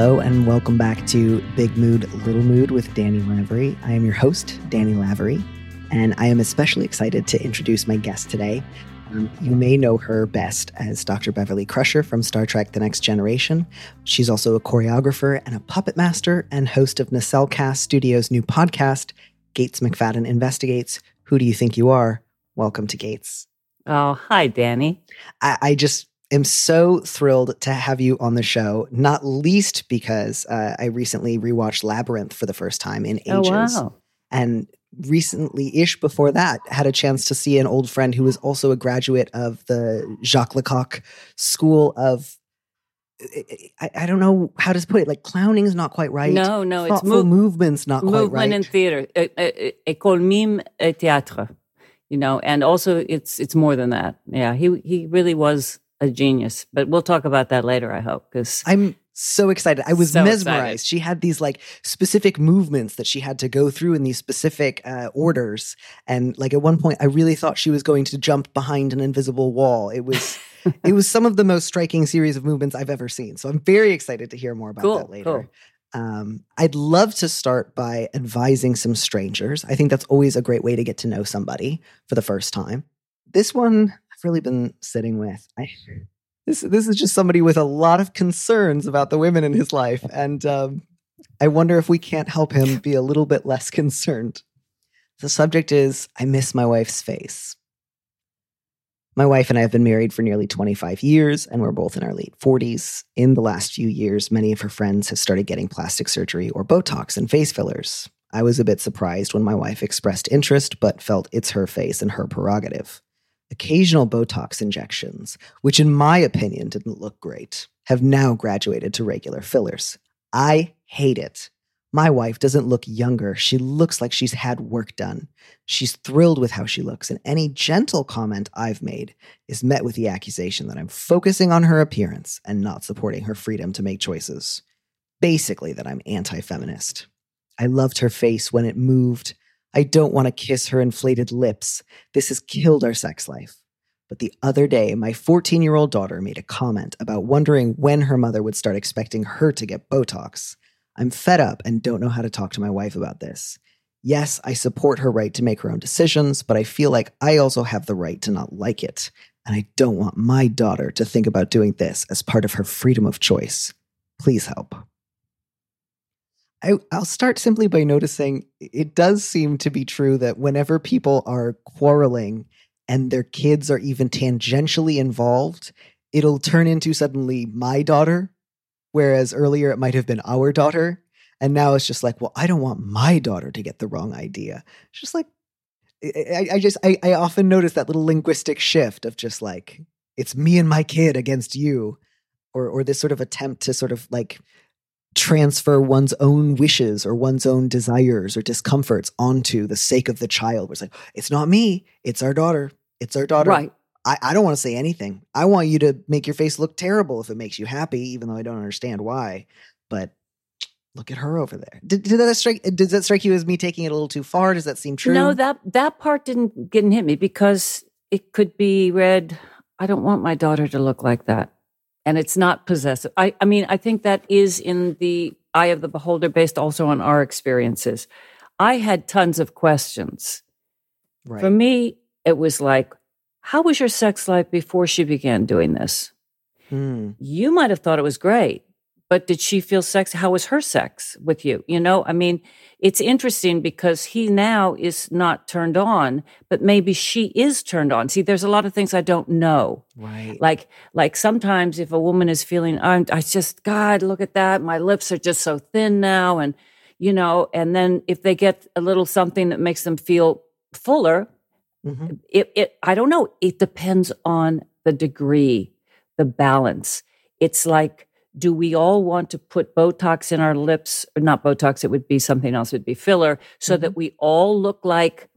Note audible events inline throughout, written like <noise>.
Hello and welcome back to Big Mood, Little Mood with Danny Lavery. I am your host, Danny Lavery, and I am especially excited to introduce my guest today. Um, you may know her best as Dr. Beverly Crusher from Star Trek The Next Generation. She's also a choreographer and a puppet master and host of Nacellecast Studios' new podcast, Gates McFadden Investigates. Who do you think you are? Welcome to Gates. Oh, hi, Danny. I, I just am so thrilled to have you on the show, not least because uh, I recently rewatched Labyrinth for the first time in ages. Oh, wow. And recently ish before that, had a chance to see an old friend who was also a graduate of the Jacques Lecoq School of. I, I don't know how to put it. Like clowning is not quite right. No, no, it's Thoughtful movement's not quite movement right. in theater. École mime et théâtre. You know, and also it's it's more than that. Yeah, he he really was a genius. But we'll talk about that later. I hope because I'm so excited. I was So mesmerized. excited. She had these like specific movements that she had to go through in these specific uh, orders. And like at one point, I really thought she was going to jump behind an invisible wall. It was. <laughs> it was some of the most striking series of movements I've ever seen. So I'm very excited to hear more about Cool, that later. cool. Um, I'd love to start by advising some strangers. I think that's always a great way to get to know somebody for the first time. This one I've really been sitting with. I, this this is just somebody with a lot of concerns about the women in his life, and um, I wonder if we can't help him be a little bit less <laughs> concerned. The subject is I miss my wife's face. My wife and I have been married for nearly 25 years, and we're both in our late 40s. In the last few years, many of her friends have started getting plastic surgery or Botox and face fillers. I was a bit surprised when my wife expressed interest, but felt it's her face and her prerogative. Occasional Botox injections, which in my opinion didn't look great, have now graduated to regular fillers. I hate it. My wife doesn't look younger. She looks like she's had work done. She's thrilled with how she looks, and any gentle comment I've made is met with the accusation that I'm focusing on her appearance and not supporting her freedom to make choices. Basically, that I'm anti feminist. I loved her face when it moved. I don't want to kiss her inflated lips. This has killed our sex life. But the other day, my 14 year old daughter made a comment about wondering when her mother would start expecting her to get Botox. I'm fed up and don't know how to talk to my wife about this. Yes, I support her right to make her own decisions, but I feel like I also have the right to not like it. And I don't want my daughter to think about doing this as part of her freedom of choice. Please help. I, I'll start simply by noticing it does seem to be true that whenever people are quarreling and their kids are even tangentially involved, it'll turn into suddenly my daughter, whereas earlier it might have been our daughter. And now it's just like, well, I don't want my daughter to get the wrong idea. It's just like, I, I- I just, I, I often notice that little linguistic shift of just like, it's me and my kid against you, or, or this sort of attempt to sort of like transfer one's own wishes or one's own desires or discomforts onto the sake of the child. Where it's like, it's not me, it's our daughter. It's our daughter. right. I, I don't want to say anything. I want you to make your face look terrible if it makes you happy, even though I don't understand why. But look at her over there. Did, did that strike? Does that strike you as me taking it a little too far? Does that seem true? No, that that part didn't didn't hit me because it could be read. I don't want my daughter to look like that, and it's not possessive. I I mean, I think that is in the eye of the beholder, based also on our experiences. I had tons of questions. right. For me, it was like, how was your sex life before she began doing this? Hmm. You might have thought it was great, but did she feel sex? How was her sex with you? You know, I mean, it's interesting because he now is not turned on, but maybe she is turned on. See, there's a lot of things I don't know. Right. Like, like sometimes if a woman is feeling, I'm, I just, God, look at that. My lips are just so thin now. And, you know, and then if they get a little something that makes them feel fuller, Mhm. it, it i don't know it depends on the degree the balance it's like do we all want to put Botox in our lips? Or not Botox, it would be something else, it would be filler, so mm-hmm. that we all look like,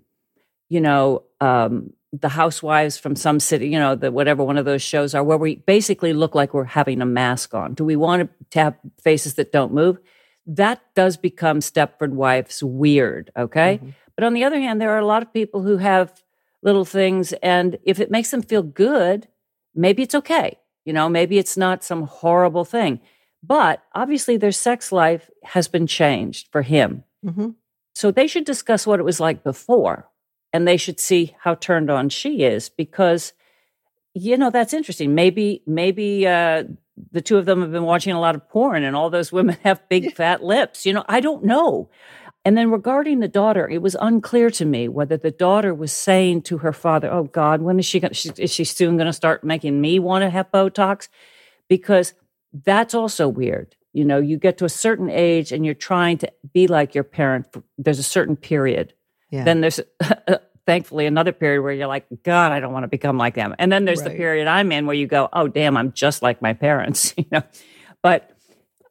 you know, um, the housewives from some city, you know, the whatever one of those shows are, where we basically look like we're having a mask on. Do we want to have faces that don't move? That does become Stepford Wives weird, okay? Mm-hmm. But on the other hand, there are a lot of people who have little things, and if it makes them feel good, maybe it's okay. You know, maybe it's not some horrible thing. But obviously, their sex life has been changed for him. Mm-hmm. So they should discuss what it was like before and they should see how turned on she is because you know that's interesting maybe maybe uh, the two of them have been watching a lot of porn and all those women <laughs> have big fat lips you know i don't know and then regarding the daughter it was unclear to me whether the daughter was saying to her father oh god when is she going to is she soon going to start making me want to have botox because that's also weird you know you get to a certain age and you're trying to be like your parent there's a certain period yeah. Then there's <laughs> thankfully another period where you're like, God, I don't want to become like them. And then there's right. the period I'm in where you go, oh, damn, I'm just like my parents, <laughs> you know. But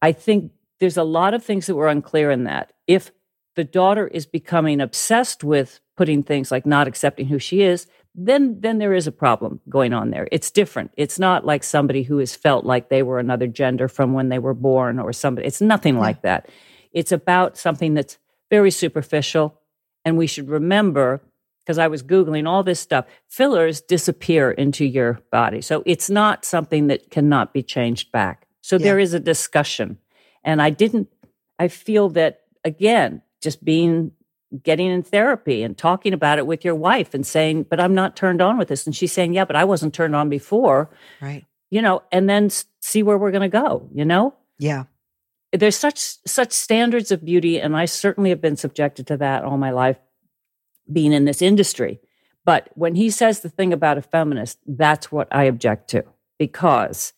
I think there's a lot of things that were unclear in that. If the daughter is becoming obsessed with putting things like not accepting who she is, then then there is a problem going on there. It's different. It's not like somebody who has felt like they were another gender from when they were born or somebody. It's nothing like that. It's about something that's very superficial and we should remember, because I was Googling all this stuff, fillers disappear into your body. So it's not something that cannot be changed back. So yeah. there is a discussion. And I didn't, I feel that, again, just being, getting in therapy and talking about it with your wife and saying, but I'm not turned on with this. And she's saying, yeah, but I wasn't turned on before. Right. You know, and then see where we're going to go, you know? Yeah there's such such standards of beauty and i certainly have been subjected to that all my life being in this industry but when he says the thing about a feminist that's what i object to because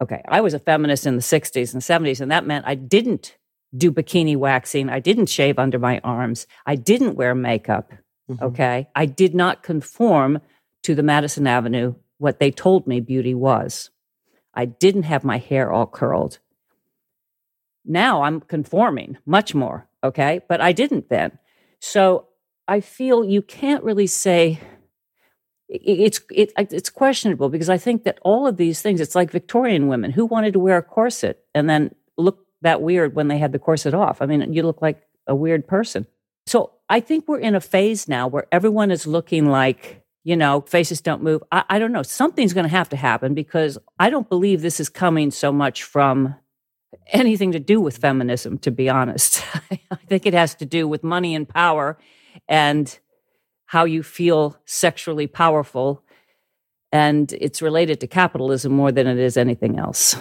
okay i was a feminist in the 60s and 70s and that meant i didn't do bikini waxing i didn't shave under my arms i didn't wear makeup mm-hmm. okay i did not conform to the madison avenue what they told me beauty was i didn't have my hair all curled now I'm conforming much more. Okay. But I didn't then. So I feel you can't really say it's it, it's questionable because I think that all of these things it's like Victorian women who wanted to wear a corset and then look that weird when they had the corset off. I mean, you look like a weird person. So I think we're in a phase now where everyone is looking like you know faces don't move. I, I don't know something's going to have to happen because I don't believe this is coming so much from anything to do with feminism, to be honest. <laughs> I think it has to do with money and power and how you feel sexually powerful. And it's related to capitalism more than it is anything else.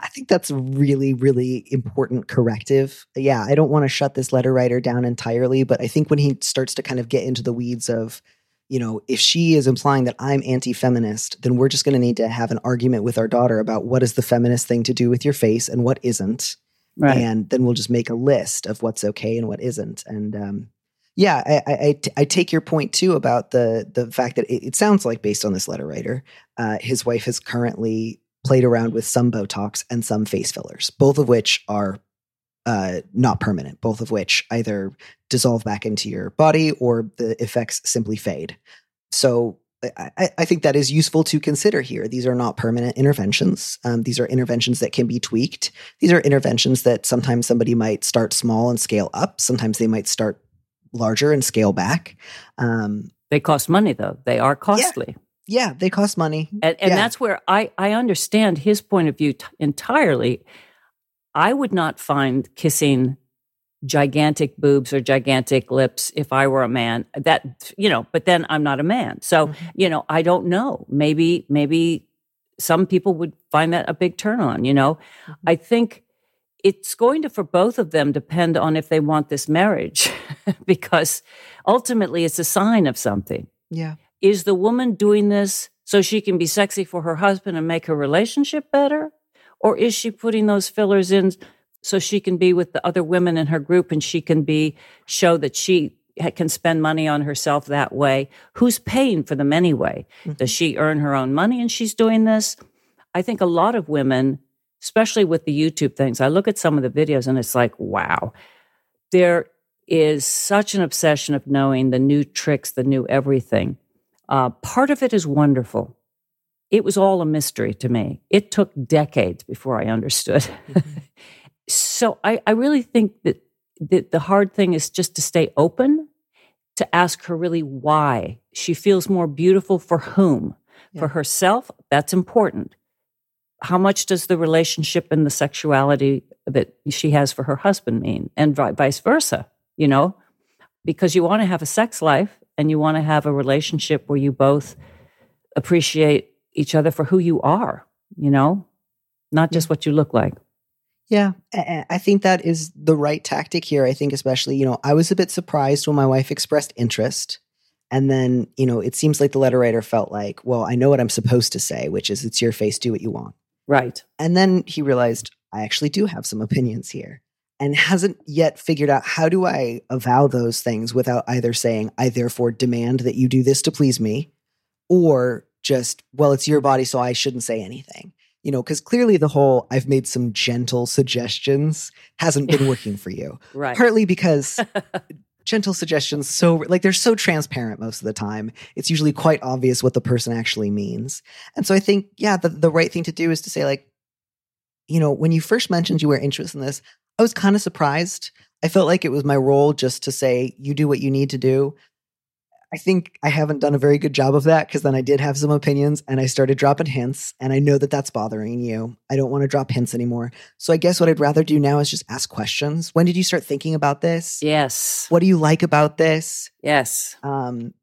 I think that's a really, really important corrective. Yeah, I don't want to shut this letter writer down entirely, but I think when he starts to kind of get into the weeds of you know, if she is implying that I'm anti feminist, then we're just going to need to have an argument with our daughter about what is the feminist thing to do with your face and what isn't. Right. And then we'll just make a list of what's okay and what isn't. And um, yeah, I, I, I, t- I take your point too about the the fact that it, it sounds like based on this letter writer, uh, his wife is currently played around with some Botox and some face fillers, both of which are uh, not permanent, both of which either dissolve back into your body or the effects simply fade. So I, I, think that is useful to consider here. These are not permanent interventions. Um, these are interventions that can be tweaked. These are interventions that sometimes somebody might start small and scale up. Sometimes they might start larger and scale back. Um, they cost money, though. They are costly. Yeah, yeah they cost money. And, and yeah. that's where I, I understand his point of view t- entirely. I would not find kissing gigantic boobs or gigantic lips if I were a man. That, you know, but then I'm not a man. So, mm-hmm. you know, I don't know. Maybe, maybe some people would find that a big turn on, you know. Mm-hmm. I think it's going to, for both of them, depend on if they want this marriage, <laughs> because ultimately it's a sign of something. Yeah. Is the woman doing this so she can be sexy for her husband and make her relationship better? Or is she putting those fillers in so she can be with the other women in her group and she can be show that she can spend money on herself that way? Who's paying for them anyway? Mm-hmm. Does she earn her own money and she's doing this? I think a lot of women especially with the YouTube things. I look at some of the videos and it's like, wow, there is such an obsession of knowing the new tricks, the new everything. Uh, part of it is wonderful. It was all a mystery to me. It took decades before I understood. Mm-hmm. <laughs> so I, I really think that, that the hard thing is just to stay open, to ask her really why she feels more beautiful for whom. Yeah. For herself, that's important. How much does the relationship and the sexuality that she has for her husband mean? And vice versa, you know? Because you want to have a sex life and you want to have a relationship where you both appreciate each other for who you are, you know, not just what you look like. Yeah, I think that is the right tactic here. I think, especially, you know, I was a bit surprised when my wife expressed interest. And then, you know, it seems like the letter writer felt like, well, I know what I'm supposed to say, which is it's your face, do what you want. Right. And then he realized I actually do have some opinions here and hasn't yet figured out how do I avow those things without either saying, I therefore demand that you do this to please me, or just, well, it's your body, so I shouldn't say anything. You know, because clearly the whole I've made some gentle suggestions hasn't been <laughs> working for you. right. Partly because <laughs> gentle suggestions so like they're so transparent most of the time it's usually quite obvious what the person actually means and so i think yeah the, the right thing to do is to say like you know when you first mentioned you were interested in this I was kind of surprised. I felt like it was my role just to say, you do what you need to do. I think I haven't done a very good job of that because then I did have some opinions and I started dropping hints. And I know that that's bothering you. I don't want to drop hints anymore. So I guess what I'd rather do now is just ask questions. When did you start thinking about this? Yes. What do you like about this? Yes. Um,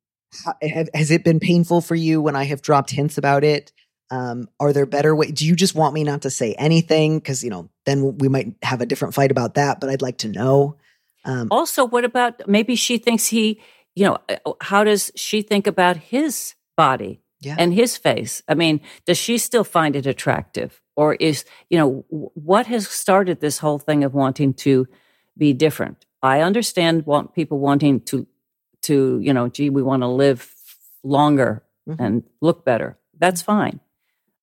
how, have, has it been painful for you when I have dropped hints about it? Um, are there better ways? Do you just want me not to say anything? Because, you know, then we might have a different fight about that, but I'd like to know. Um, also, what about maybe she thinks he, you know, uh, uh, how does she think about his body yeah. and his face? I mean, does she still find it attractive? Or is, you know, what has started this whole thing of wanting to be different? I understand want people wanting to, to, you know, gee, we want to live longer mm-hmm. and look better. That's fine.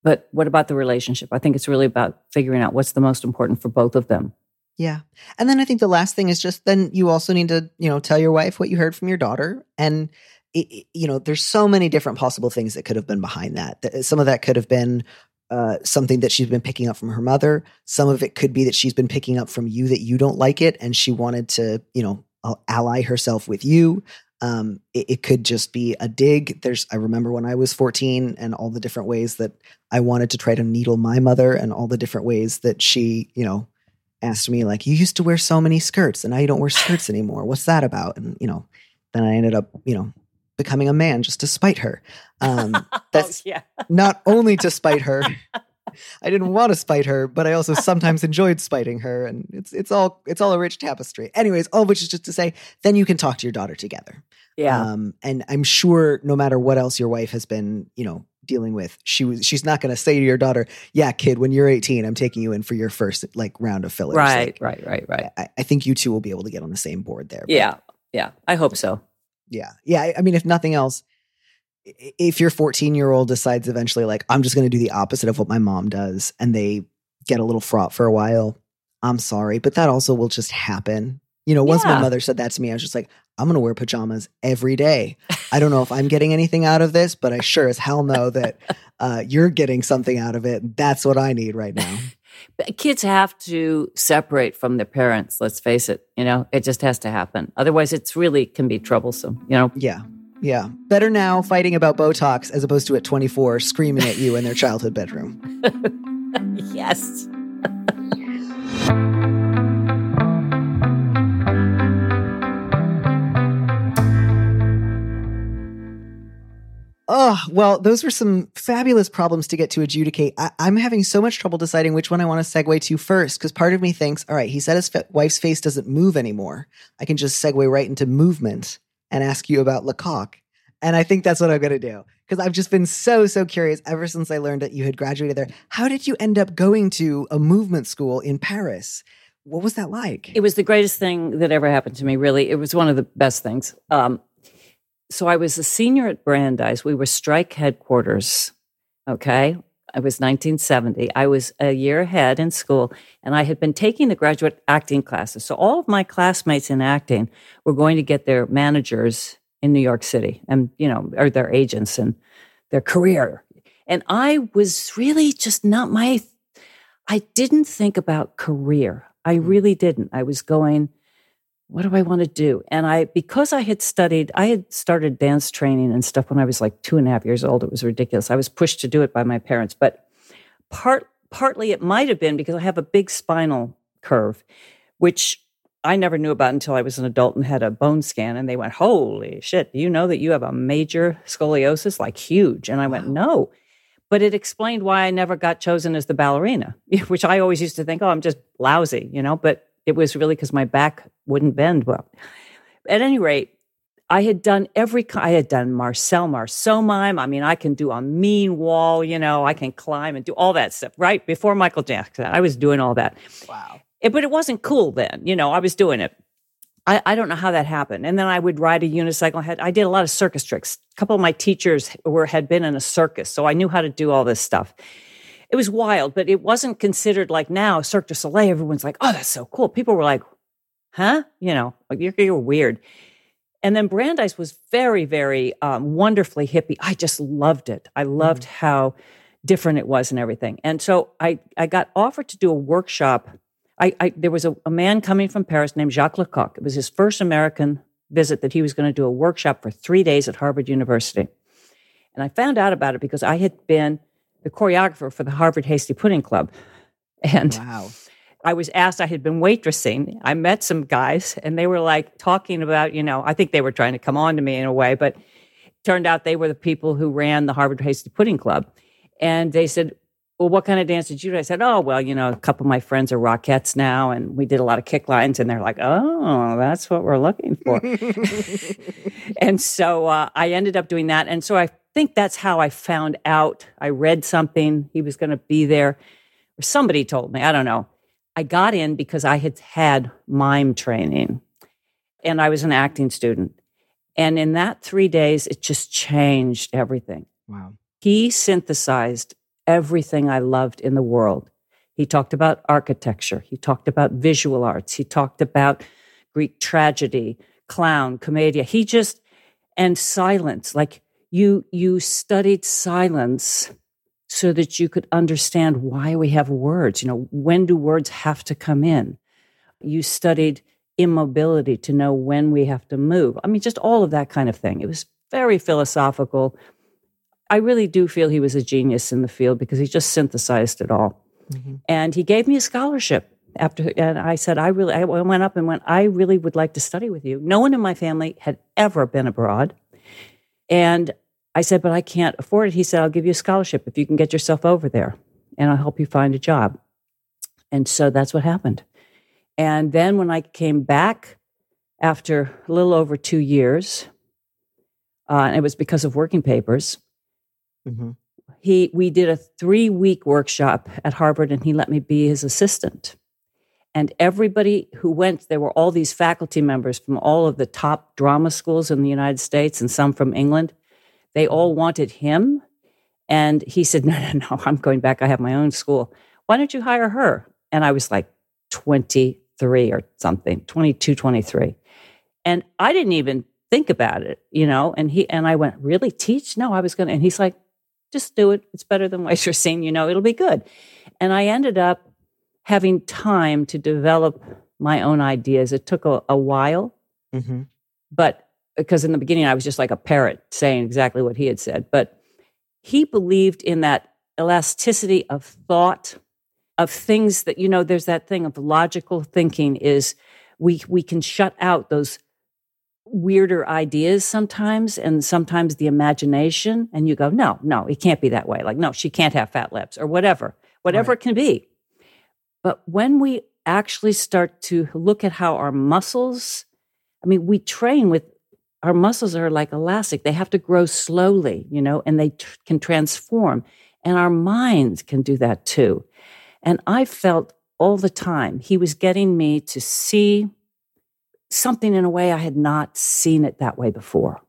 But what about the relationship? I think it's really about figuring out what's the most important for both of them. Yeah. And then I think the last thing is just then you also need to, you know, tell your wife what you heard from your daughter. And, it, you know, there's so many different possible things that could have been behind that. Some of that could have been uh, something that she's been picking up from her mother. Some of it could be that she's been picking up from you that you don't like it and she wanted to, you know, ally herself with you. Um, it, it, could just be a dig. There's, I remember when I was 14 and all the different ways that I wanted to try to needle my mother and all the different ways that she, you know, asked me, like, you used to wear so many skirts and now you don't wear skirts <laughs> anymore. What's that about? And, you know, then I ended up, you know, becoming a man just to spite her. Um, <laughs> oh, that's oh, yeah. not only to spite her. <laughs> <laughs> I didn't want to spite her, but I also sometimes enjoyed spiting her, and it's it's all it's all a rich tapestry. Anyways, all of which is just to say, then you can talk to your daughter together. Yeah. Um, and I'm sure no matter what else your wife has been, you know, dealing with, she was she's not going to say to your daughter, "Yeah, kid, when you're 18, I'm taking you in for your first like round of fillers." Right, like, right, right, right. I, I, think you two will be able to get on the same board there. Yeah, yeah. I hope so. Yeah, yeah. I, I mean, if nothing else, if your 14 year old decides eventually, like, I'm just going to do the opposite of what my mom does, and they get a little fraught for a while, I'm sorry, but that also will just happen. You know, once yeah. my mother said that to me, I was just like, I'm going to wear pajamas every day. I don't know if I'm getting anything out of this, but I sure as hell know that uh, you're getting something out of it. That's what I need right now. <laughs> Kids have to separate from their parents. Let's face it. You know, it just has to happen. Otherwise, it's really can be troublesome. You know. Yeah. Yeah. Better now fighting about Botox as opposed to at 24 screaming at you in their childhood bedroom. <laughs> yes. Oh, well, those were some fabulous problems to get to adjudicate. I- am having so much trouble deciding which one I want to segue to first because part of me thinks, all right, he said his fa- wife's face doesn't move anymore. I can just segue right into movement and ask you about Lecoq. And I think that's what I'm going to do because I've just been so, so curious ever since I learned that you had graduated there. How did you end up going to a movement school in Paris? What was that like? It was the greatest thing that ever happened to me, really. It was one of the best things. Um, so I was a senior at Brandeis. We were strike headquarters. Okay. It was 1970. I was a year ahead in school and I had been taking the graduate acting classes. So all of my classmates in acting were going to get their managers in New York City and, you know, or their agents and their career. And I was really just not my, I didn't think about career. I hmm. really didn't. I was going, what do I want to do? And I, because I had studied, I had started dance training and stuff when I was like two and a half years old. It was ridiculous. I was pushed to do it by my parents, but part, partly it might have been because I have a big spinal curve, which I never knew about until I was an adult and had a bone scan. And they went, Holy shit, do you know that you have a major scoliosis? Like huge. And I went, No. But it explained why I never got chosen as the ballerina, <laughs> which I always used to think, Oh, I'm just lousy, you know? But it was really because my back wouldn't bend well. At any rate, I had done every, I had done Marcel Marceau mime. I mean, I can do a mean wall, you know, I can climb and do all that stuff, right? Before Michael Jackson, I was doing all that. Wow. It, but it wasn't cool then, you know, I was doing it. I, I don't know how that happened. And then I would ride a unicycle. I, had, I did a lot of circus tricks. A couple of my teachers were had been in a circus, so I knew how to do all this stuff it was wild, but it wasn't considered like now Cirque du Soleil. Everyone's like, oh, that's so cool. People were like, huh? You know, like you're, you're weird. And then Brandeis was very, very um, wonderfully hippie. I just loved it. I loved mm how different it was and everything. And so I, I got offered to do a workshop. I, I there was a, a man coming from Paris named Jacques Lecoq. It was his first American visit that he was going to do a workshop for three days at Harvard University. And I found out about it because I had been the choreographer for the Harvard Hasty Pudding Club. And wow. I was asked, I had been waitressing. I met some guys and they were like talking about, you know, I think they were trying to come on to me in a way, but turned out they were the people who ran the Harvard Hasty Pudding Club. And they said, well, what kind of dance did you do? I said, oh, well, you know, a couple of my friends are Rockettes now, and we did a lot of kick lines. And they're like, oh, that's what we're looking for. <laughs> and so uh, I ended up doing that. And so I think that's how I found out. I read something, he was going to be there, or somebody told me, I don't know. I got in because I had had mime training and I was an acting student. And in that three days, it just changed everything. Wow. He synthesized everything I loved in the world. He talked about architecture, he talked about visual arts, he talked about Greek tragedy, clown, commedia. He just, and silence. Like you you studied silence so that you could understand why we have words. You know when do words have to come in? You studied immobility to know when we have to move. I mean just all of that kind of thing. It was very philosophical. I really do feel he was a genius in the field because he just synthesized it all. Mm-hmm. and he gave me a scholarship after and i said i really i went up and went i really would like to study with you. No one in my family had ever been abroad and I said, but I can't afford it. He said, I'll give you a scholarship if you can get yourself over there and I'll help you find a job. And so that's what happened. And then when I came back after a little over two years, uh, and it was because of working papers, mm-hmm. he we did a three week workshop at Harvard, and he let me be his assistant. And everybody who went, there were all these faculty members from all of the top drama schools in the United States and some from England. They all wanted him. And he said, <laughs> No, no, no, I'm going back. I have my own school. Why don't you hire her? And I was like 23 or something, 22, 23. And I didn't even think about it, you know. And he and I went, Really teach? No, I was gonna. And he's like, just do it. It's better than what <laughs> you're seeing, you know, it'll be good. And I ended up having time to develop my own ideas. It took a, a while, mm-hmm. but because in the beginning I was just like a parrot saying exactly what he had said. But he believed in that elasticity of thought, of things that, you know, there's that thing of logical thinking is we we can shut out those weirder ideas sometimes and sometimes the imagination and you go no no it can't be that way like no she can't have fat lips or whatever whatever right. it can be but when we actually start to look at how our muscles, I mean, we train with our muscles are like elastic. They have to grow slowly, you know, and they t- can transform. And our minds can do that too. And I felt all the time he was getting me to see something in a way I had not seen it that way before.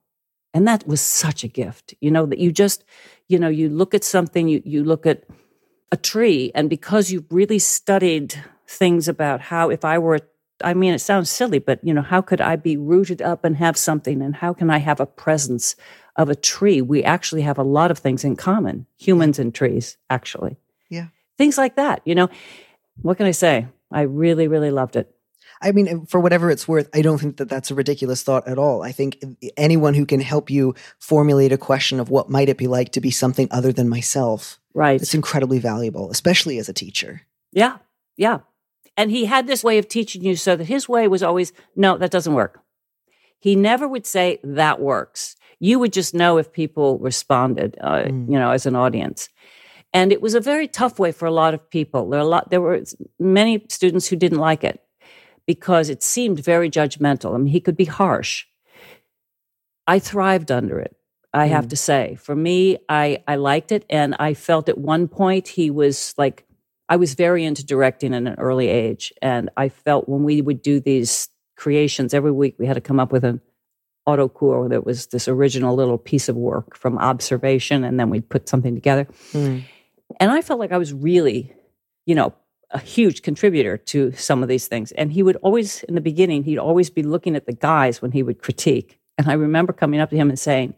And that was such a gift, you know, that you just, you know, you look at something, you, you look at a tree, and because you've really studied things about how, if I were, I mean, it sounds silly, but, you know, how could I be rooted up and have something? And how can I have a presence of a tree? We actually have a lot of things in common, humans and trees, actually. Yeah. Things like that, you know. What can I say? I really, really loved it. I mean, for whatever it's worth, I don't think that that's a ridiculous thought at all. I think anyone who can help you formulate a question of what might it be like to be something other than myself, Right. it's incredibly valuable, especially as a teacher. Yeah. Yeah. And he had this way of teaching you so that his way was always, no, that doesn't work. He never would say, that works. You would just know if people responded, uh, Mm. you know, as an audience. And it was a very tough way for a lot of people. There, are a lot, there were many students who didn't like it because it seemed very judgmental. I mean, he could be harsh. I thrived under it. I have Mm. to say, for me, I I liked it, and I felt at one point he was like, I was very into directing at an early age, and I felt when we would do these creations every week, we had to come up with an autocours that was this original little piece of work from observation, and then we'd put something together. Mm. And I felt like I was really, you know, a huge contributor to some of these things. And he would always, in the beginning, he'd always be looking at the guys when he would critique. And I remember coming up to him and saying,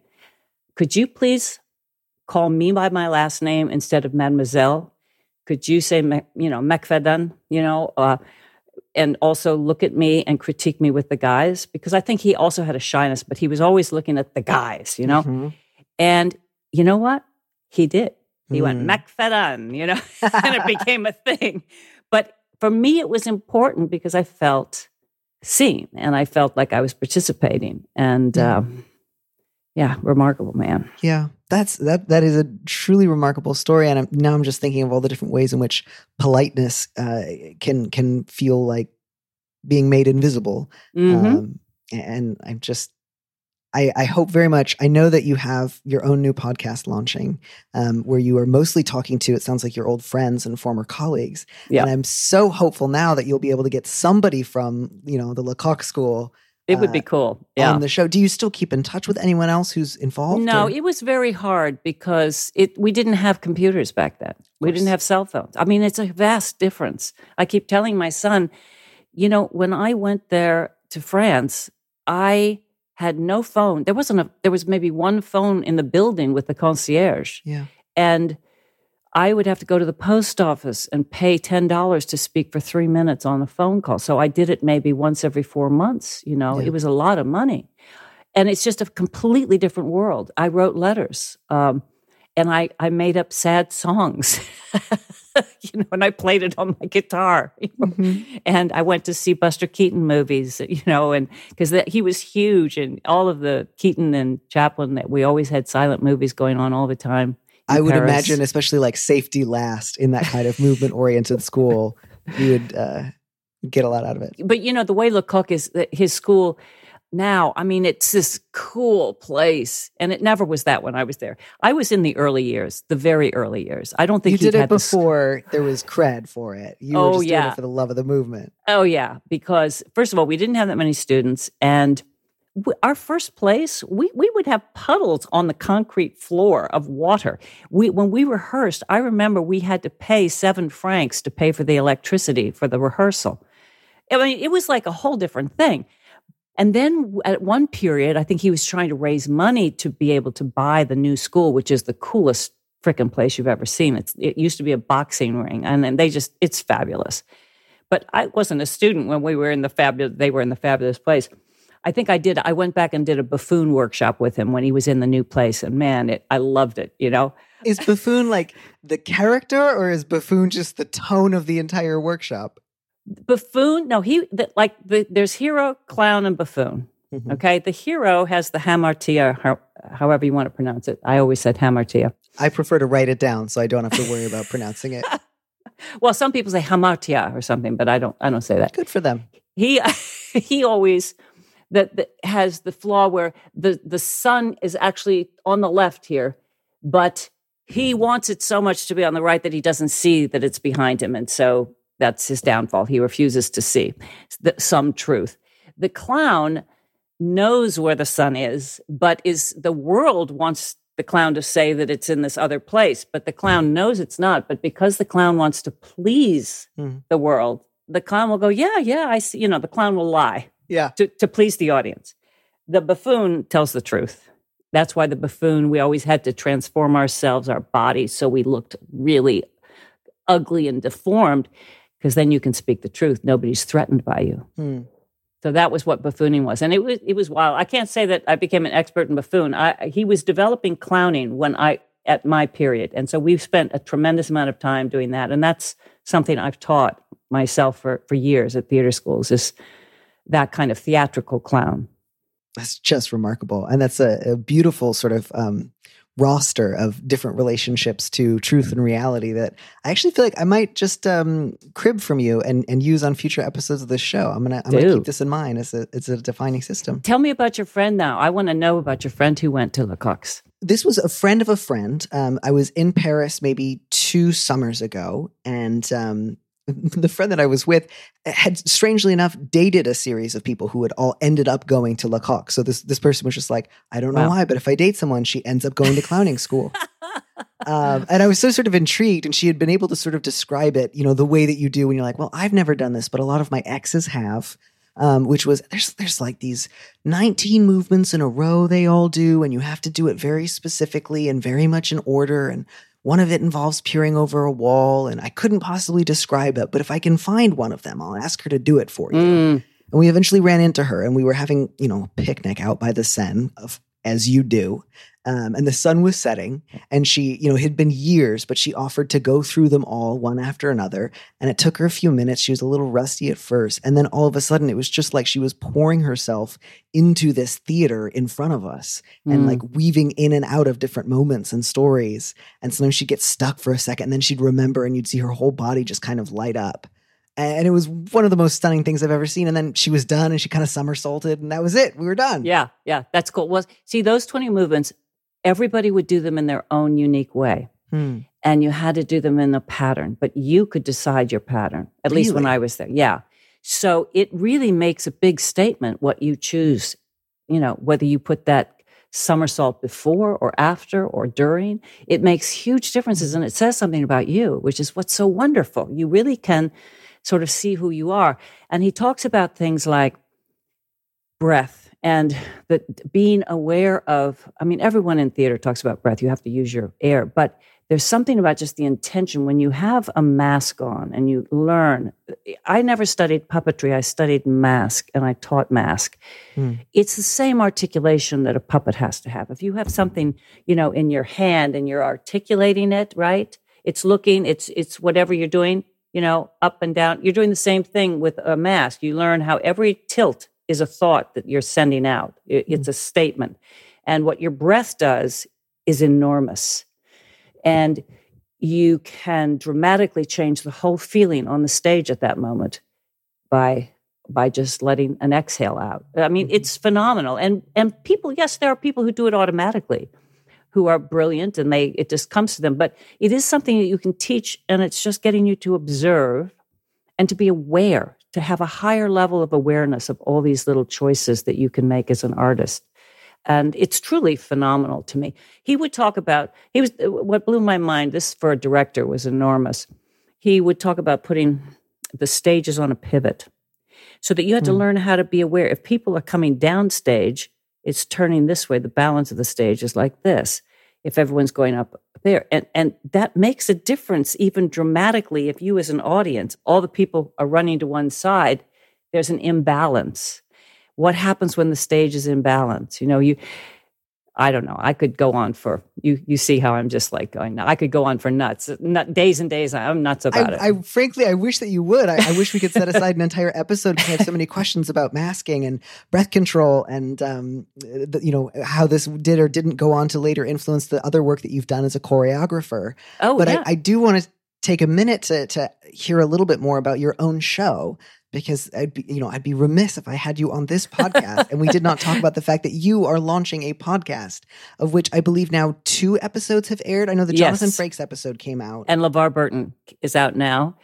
Could you please call me by my last name instead of mademoiselle? Could you say, you know, McFadden, you know, uh, and also look at me and critique me with the guys? Because I think he also had a shyness, but he was always looking at the guys, you know? Mhm. And you know what? He did. He went Mm. You know, <laughs> <laughs> and it became a thing. But for me, it was important because I felt seen and I felt like I was participating. And Yeah. um, yeah, remarkable man. Yeah, that's that. That is a truly remarkable story, and I'm, now I'm just thinking of all the different ways in which politeness uh, can can feel like being made invisible. Mhm. Um, and I'm just, I, I hope very much. I know that you have your own new podcast launching, um, where you are mostly talking to. It sounds like your old friends and former colleagues. Yeah. And I'm so hopeful now that you'll be able to get somebody from you know the Lecoq School it would be uh, cool. Yeah. on the show. Do you still keep in touch with anyone else who's involved? No, or- it was very hard because it we didn't have computers back then. We didn't have cell phones. I mean, it's a vast difference. I keep telling my son, you know, when I went there to France, I had no phone. There wasn't a there was maybe one phone in the building with the concierge. yeah. And I would have to go to the post office and pay $10 to speak for three minutes on a phone call. So I did it maybe once every four months. You know, Yeah. it was a lot of money. And it's just a completely different world. I wrote letters um, and I, I made up sad songs, <laughs> you know, and I played it on my guitar. <laughs> you know. Mhm. And I went to see Buster Keaton movies, you know, and because he was huge and all of the Keaton and Chaplin that we always had silent movies going on all the time. I would Paris. imagine, especially like safety last in that kind of movement oriented school, you would uh, get a lot out of it. but you know the way Lecoq is that his school now i mean it's this cool place and it never was that when i was there i was in the early years the very early years i don't think You did it had the s- before there was cred for it. You were Oh, just doing yeah. it for the love of the movement. oh yeah because first of all we didn't have that many students and our first place we, we would have puddles on the concrete floor of water we when we rehearsed i remember we had to pay seven francs to pay for the electricity for the rehearsal i mean it was like a whole different thing and then at one period i think he was trying to raise money to be able to buy the new school which is the coolest frickin' place you've ever seen it's, it used to be a boxing ring and, and they just it's fabulous but I wasn't a student when we were in the fabulous. They were in the fabulous place. I think I did. I went back and did a buffoon workshop with him when he was in the new place, and man, it, I loved it. You know, Is buffoon like the character, or is buffoon just the tone of the entire workshop? buffoon. No, he the, like the, there's hero, clown, and buffoon. Mhm. Okay, the hero has the hamartia, how, however you want to pronounce it. I always said hamartia. I prefer to write it down so I don't have to worry about pronouncing it. <laughs> Well, some people say hamartia or something, but I don't. I don't say that. Good for them. he <laughs> he always that, that has the flaw where the the sun is actually on the left here but he wants it so much to be on the right that he doesn't see that it's behind him and so that's his downfall he refuses to see the, some truth the clown knows where the sun is, but is the world wants the clown to say that it's in this other place, but the clown knows it's not. But because the clown wants to please Mm. the world, the clown will go, Yeah, yeah, I see. You know, the clown will lie Yeah. to, to please the audience. The buffoon tells the truth. That's why the buffoon, we always had to transform ourselves, our bodies, so we looked really ugly and deformed, because then you can speak the truth. Nobody's threatened by you. Hmm. So that was what buffooning was, and it was it was wild. I can't say that I became an expert in buffoon. I, he was developing clowning when I at my period, and so we've spent a tremendous amount of time doing that, and that's something I've taught myself for for years at theater schools. Is that kind of theatrical clown? That's just remarkable. And that's a, a beautiful sort of um, roster of different relationships to truth and reality that I actually feel like I might just um, crib from you and, and use on future episodes of this show. I'm gonna I'm gonna keep this in mind as a it's a defining system. Tell me about your friend now. I want to know about your friend who went to Lecoq's. This was a friend of a friend. Um, I was in Paris maybe two summers ago, and um, the friend that I was with had strangely enough dated a series of people who had all ended up going to Lecoq. So this this person was just like, I don't know Wow. why, but if I date someone, she ends up going to clowning school. <laughs> um, and I was so sort of intrigued, and she had been able to sort of describe it, you know, the way that you do when you're like, well, I've never done this, but a lot of my exes have. Um, which was there's there's like these 19 movements in a row they all do, and you have to do it very specifically and very much in order. And one of it involves peering over a wall, and I couldn't possibly describe it, but if I can find one of them, I'll ask her to do it for you. Mm, And we eventually ran into her, and we were having, you know, a picnic out by the Seine, of, as you do. Um, and the sun was setting, and she, you know, it had been years, but she offered to go through them all one after another. And it took her a few minutes. She was a little rusty at first. And then all of a sudden, it was just like she was pouring herself into this theater in front of us and Mm. like weaving in and out of different moments and stories. And sometimes she'd get stuck for a second, and then she'd remember, and you'd see her whole body just kind of light up and it was one of the most stunning things I've ever seen. And then she was done, and she kind of somersaulted, and that was it. We were done. yeah, yeah, that's cool. Well, see, those 20 movements, everybody would do them in their own unique way. Hmm. and you had to do them in a pattern, but you could decide your pattern, at least when I was there. Yeah. So it really makes a big statement what you choose, you know, whether you put that somersault before or after or during. It makes huge differences and it says something about you, which is what's so wonderful. You really can sort of see who you are. And he talks about things like breath and that being aware of i mean everyone in theater talks about breath. You have to use your air. But there's something about just the intention. When you have a mask on and you learn i never studied puppetry. I studied mask and i taught mask. Hmm. it's the same articulation that a puppet has to have. If you have something you know in your hand and you're articulating it right? It's looking it's it's whatever you're doing you know up and down. You're doing the same thing with a mask. You learn how every tilt is a thought that you're sending out. It's a statement. And what your breath does is enormous. And you can dramatically change the whole feeling on the stage at that moment by by just letting an exhale out. I mean Mhm. it's phenomenal. And and people yes there are people who do it automatically who are brilliant and they it just comes to them. But it is something that you can teach and it's just getting you to observe and to be aware to have a higher level of awareness of all these little choices that you can make as an artist. And it's truly phenomenal to me. He would talk about he was what blew my mind this for a director was enormous. He would talk about putting the stages on a pivot so that you had to Hmm. learn how to be aware. If people are coming down stage it's turning this way. The balance of the stage is like this. If everyone's going up there and and that makes a difference even dramatically if you as an audience all the people are running to one side there's an imbalance. What happens when the stage is in balance you know you i don't know i could go on for you you see how i'm just like going i could go on for nuts nut, days and days i'm nuts about I, it I frankly, I wish that you would. I, I wish we could set aside an entire episode because I have so many questions about masking and breath control, and um, the, you know how this did or didn't go on to later influence the other work that you've done as a choreographer. oh but yeah. I, I do want to take a minute to to hear a little bit more about your own show because I'd be you know I'd be remiss if I had you on this podcast and we did not talk about the fact that you are launching a podcast of which I believe now two episodes have aired. I know the Jonathan Yes. Frakes episode came out. and LeVar Burton is out now.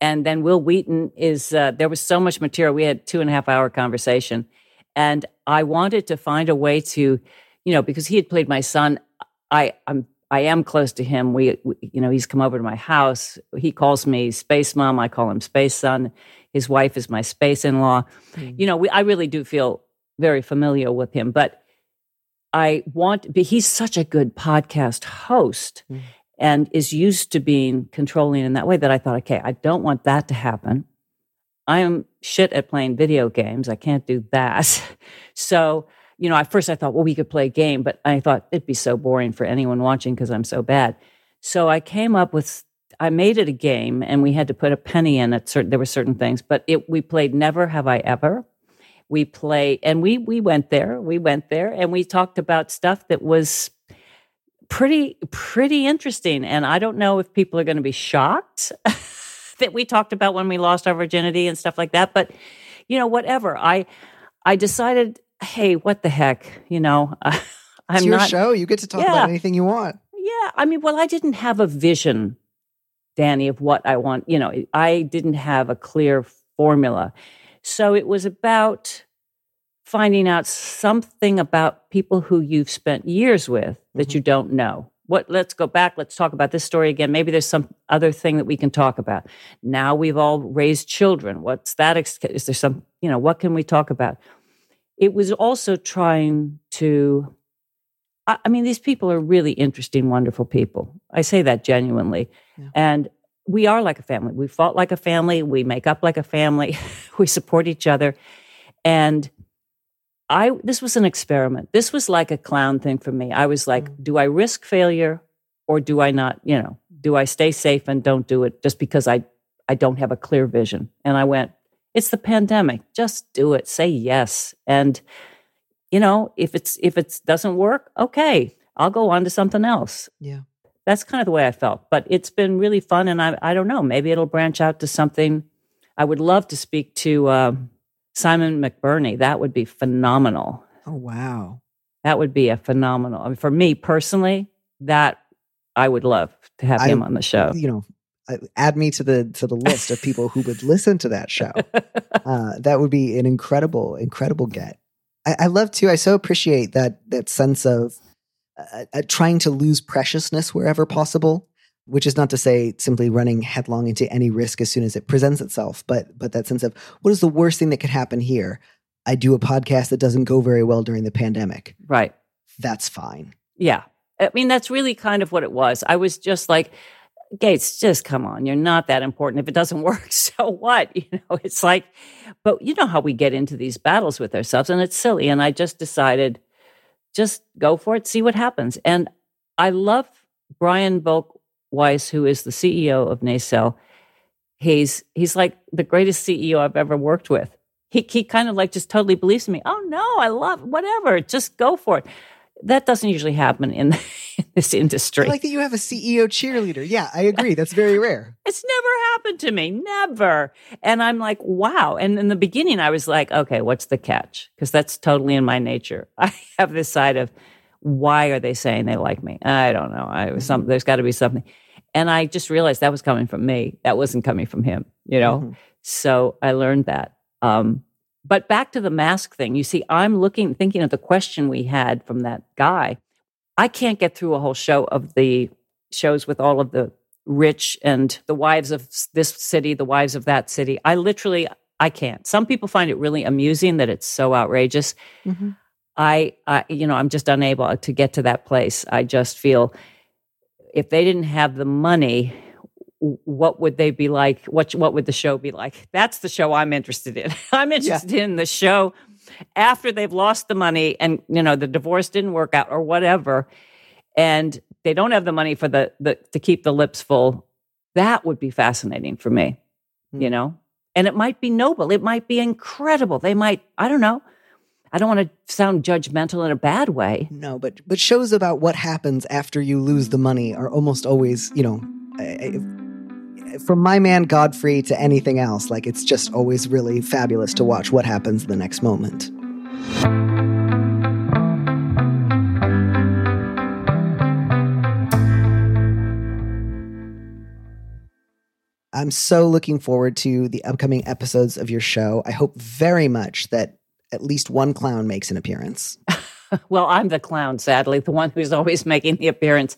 And then Wil Wheaton is, uh, there was so much material. We had two and a half hour conversation. And I wanted to find a way to, you know, because he had played my son. I, I'm I am close to him. We, we, you know, he's come over to my house. He calls me Space Mom. I call him Space Son. His wife is my space in law. Mm. You know, we, I really do feel very familiar with him. But I want, but he's such a good podcast host mm. and is used to being controlling in that way that I thought, okay, I don't want that to happen. I am shit at playing video games. I can't do that. <laughs> so you know, at first I thought, well, we could play a game, but I thought it'd be so boring for anyone watching because I'm so bad. So I came up with, I made it a game, and we had to put a penny in it. Certain, there were certain things, but it, we played Never Have I Ever. We play, and we we went there. We went there, and we talked about stuff that was pretty pretty interesting. And I don't know if people are going to be shocked <laughs> that we talked about when we lost our virginity and stuff like that. But you know, whatever. I I decided hey, what the heck, you know? <laughs> I'm it's your not, show. You get to talk yeah, about anything you want. Yeah, I mean, well, I didn't have a vision, Danny, of what I want. You know, I didn't have a clear formula, so it was about finding out something about people who you've spent years with that mm-hmm. you don't know. What let's go back, let's talk about this story again. Maybe there's some other thing that we can talk about. Now we've all raised children. What's that is there some, you know, what can we talk about? it was also trying to I, mean, these people are really interesting, wonderful people. I say that genuinely. Yeah. And we are like a family. We fought like a family. We make up like a family. <laughs> we support each other. And I this was an experiment. This was like a clown thing for me. I was like, mm. do I risk failure or do I not, you know, do I stay safe and don't do it just because I I don't have a clear vision? And I went, it's the pandemic. Just do it. Say yes. And you know, if it's if it doesn't work, okay, I'll go on to something else. Yeah. That's kind of the way I felt. But it's been really fun and I I don't know, maybe it'll branch out to something I would love to speak to uh, Simon McBurney. That would be phenomenal. Oh wow. That would be a phenomenal. I mean, for me personally, that I would love to have I, him on the show. You know, add me to the to the list of people who would listen to that show. <laughs> Uh, that would be an incredible, incredible get. I, I, love too. I so appreciate that that sense of uh, uh, trying to lose preciousness wherever possible. Which is not to say simply running headlong into any risk as soon as it presents itself, but but that sense of what is the worst thing that could happen here? I do a podcast that doesn't go very well during the pandemic. Right. That's fine. Yeah. I mean, that's really kind of what it was. I was just like, Gates, just come on. You're not that important. If it doesn't <laughs> work, so what? You know, it's like, but you know how we get into these battles with ourselves, and it's silly. And I just decided, just go for it, see what happens. And I love Brian Volk-Weiss, who is the CEO of Nacelle. He's he's like the greatest CEO I've ever worked with. He he kind of like just totally believes in me. Oh no, I love whatever. Just go for it that doesn't usually happen in, <laughs> in, this industry. I like that you have a CEO cheerleader. Yeah, I agree. That's very <laughs> rare. it's never happened to me, never. And I'm like, wow. And in the beginning, I was like, okay, what's the catch? Because that's totally in my nature. <laughs> I have this side of why are they saying they like me? I don't know. I was some. Mm-hmm. There's got to be something. And I just realized that was coming from me. That wasn't coming from him. You know. Mm-hmm. So I learned that. Um, but back to the mask thing, you see, I'm looking, thinking of the question we had from that guy. I can't get through a whole show of the shows with all of the rich and the wives of this city, the wives of that city. I literally, I can't. Some people find it really amusing that it's so outrageous. Mm-hmm. I, I, you know, I'm just unable to get to that place. I just feel if they didn't have the money what would they be like? What what would the show be like? That's the show I'm interested in. <laughs> I'm interested yeah. in the show after they've lost the money and you know the divorce didn't work out or whatever, and they don't have the money for the, the to keep the lips full. That would be fascinating for me, mm. you know. And it might be noble. It might be incredible. They might. I don't know. I don't want to sound judgmental in a bad way. No, but but shows about what happens after you lose the money are almost always, you know, from my man Godfrey to anything else, like it's just always really fabulous to watch what happens the next moment. I'm so looking forward to the upcoming episodes of your show. I hope very much that at least one clown makes an appearance. <laughs> well, I'm the clown, sadly, the one who's always making the appearance.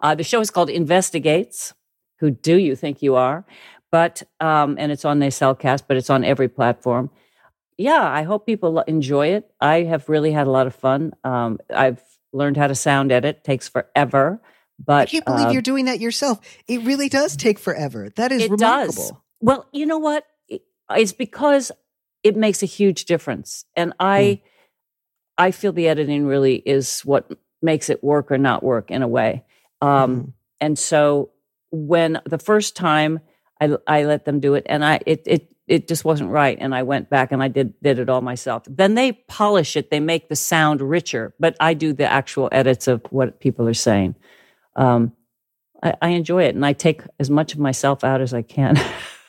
Uh, the show is called Investigates. Who do you think you are? But um, and it's on Nacelcast, but it's on every platform. Yeah, I hope people enjoy it. I have really had a lot of fun. Um, I've learned how to sound edit. Takes forever, but I can't believe uh, you're doing that yourself. It really does take forever. That is it remarkable. does. Well, you know what? It's because it makes a huge difference, and I, I feel the editing really is what makes it work or not work in a way. Um, Mhm. and so when the first time I, I let them do it, and I it it it just wasn't right, and I went back and I did did it all myself. Then they polish it, they make the sound richer, but I do the actual edits of what people are saying. Um, I, I enjoy it, and I take as much of myself out as I can, <laughs>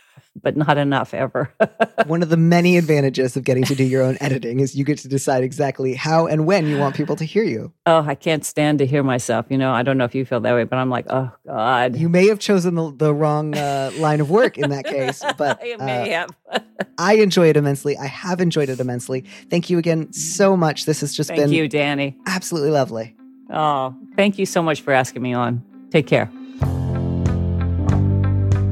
but not enough ever. <laughs> One of the many advantages of getting to do your own editing is you get to decide exactly how and when you want people to hear you. oh, I can't stand to hear myself. You know, I don't know if you feel that way, but I'm like, oh God. You may have chosen the, the wrong uh, line of work in that case, <laughs> but I uh, may have. <laughs> I enjoy it immensely. I have enjoyed it immensely. Thank you again so much. This has just Thank been you, Danny. absolutely lovely. Oh, thank you so much for asking me on. Take care.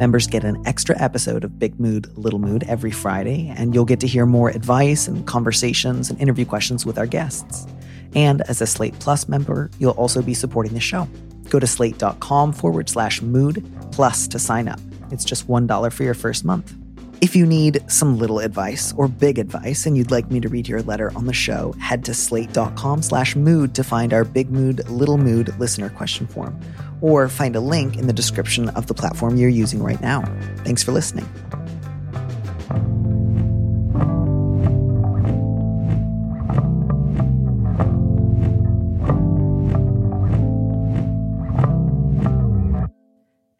Members get an extra episode of Big Mood, Little Mood every Friday, and you'll get to hear more advice and conversations and interview questions with our guests. And as a Slate Plus member, you'll also be supporting the show. Go to slate.com forward slash mood plus to sign up. It's just $1 for your first month. If you need some little advice or big advice and you'd like me to read your letter on the show, head to slate.com slash mood to find our big mood, little mood listener question form, or find a link in the description of the platform you're using right now. Thanks for listening.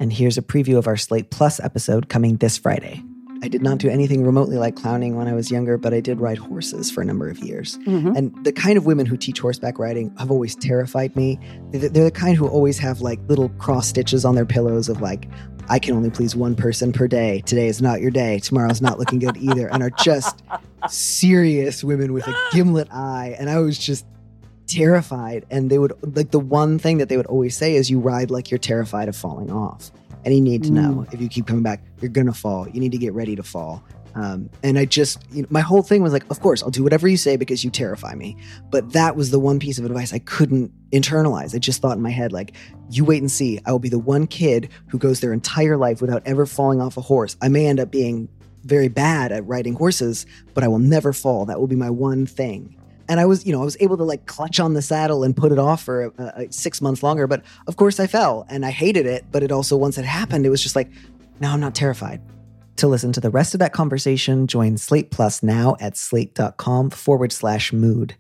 And here's a preview of our Slate Plus episode coming this Friday. I did not do anything remotely like clowning when I was younger, but I did ride horses for a number of years. Mhm. And the kind of women who teach horseback riding have always terrified me. They're they're the kind who always have like little cross stitches on their pillows of like, I can only please one person per day. Today is not your day. Tomorrow's not looking good either. And are just serious women with a <gasps> gimlet eye. And I was just terrified. And they would, like, the one thing that they would always say is, you ride like you're terrified of falling off. And you need to know if you keep coming back, you're to fall. You need to get ready to fall. Um, and I just, you know, my whole thing was like, of course, I'll do whatever you say because you terrify me. But that was the one piece of advice I couldn't internalize. I just thought in my head, like, you wait and see. I will be the one kid who goes their entire life without ever falling off a horse. I may end up being very bad at riding horses, but I will never fall. That will be my one thing. And I was, you know, I was able to like clutch on the saddle and put it off for uh, uh, six months longer. But of course, I fell and I hated it. But it also, once it happened, it was just like, now I'm not terrified. To listen to the rest of that conversation, join Slate Plus now at slate.com forward slash mood.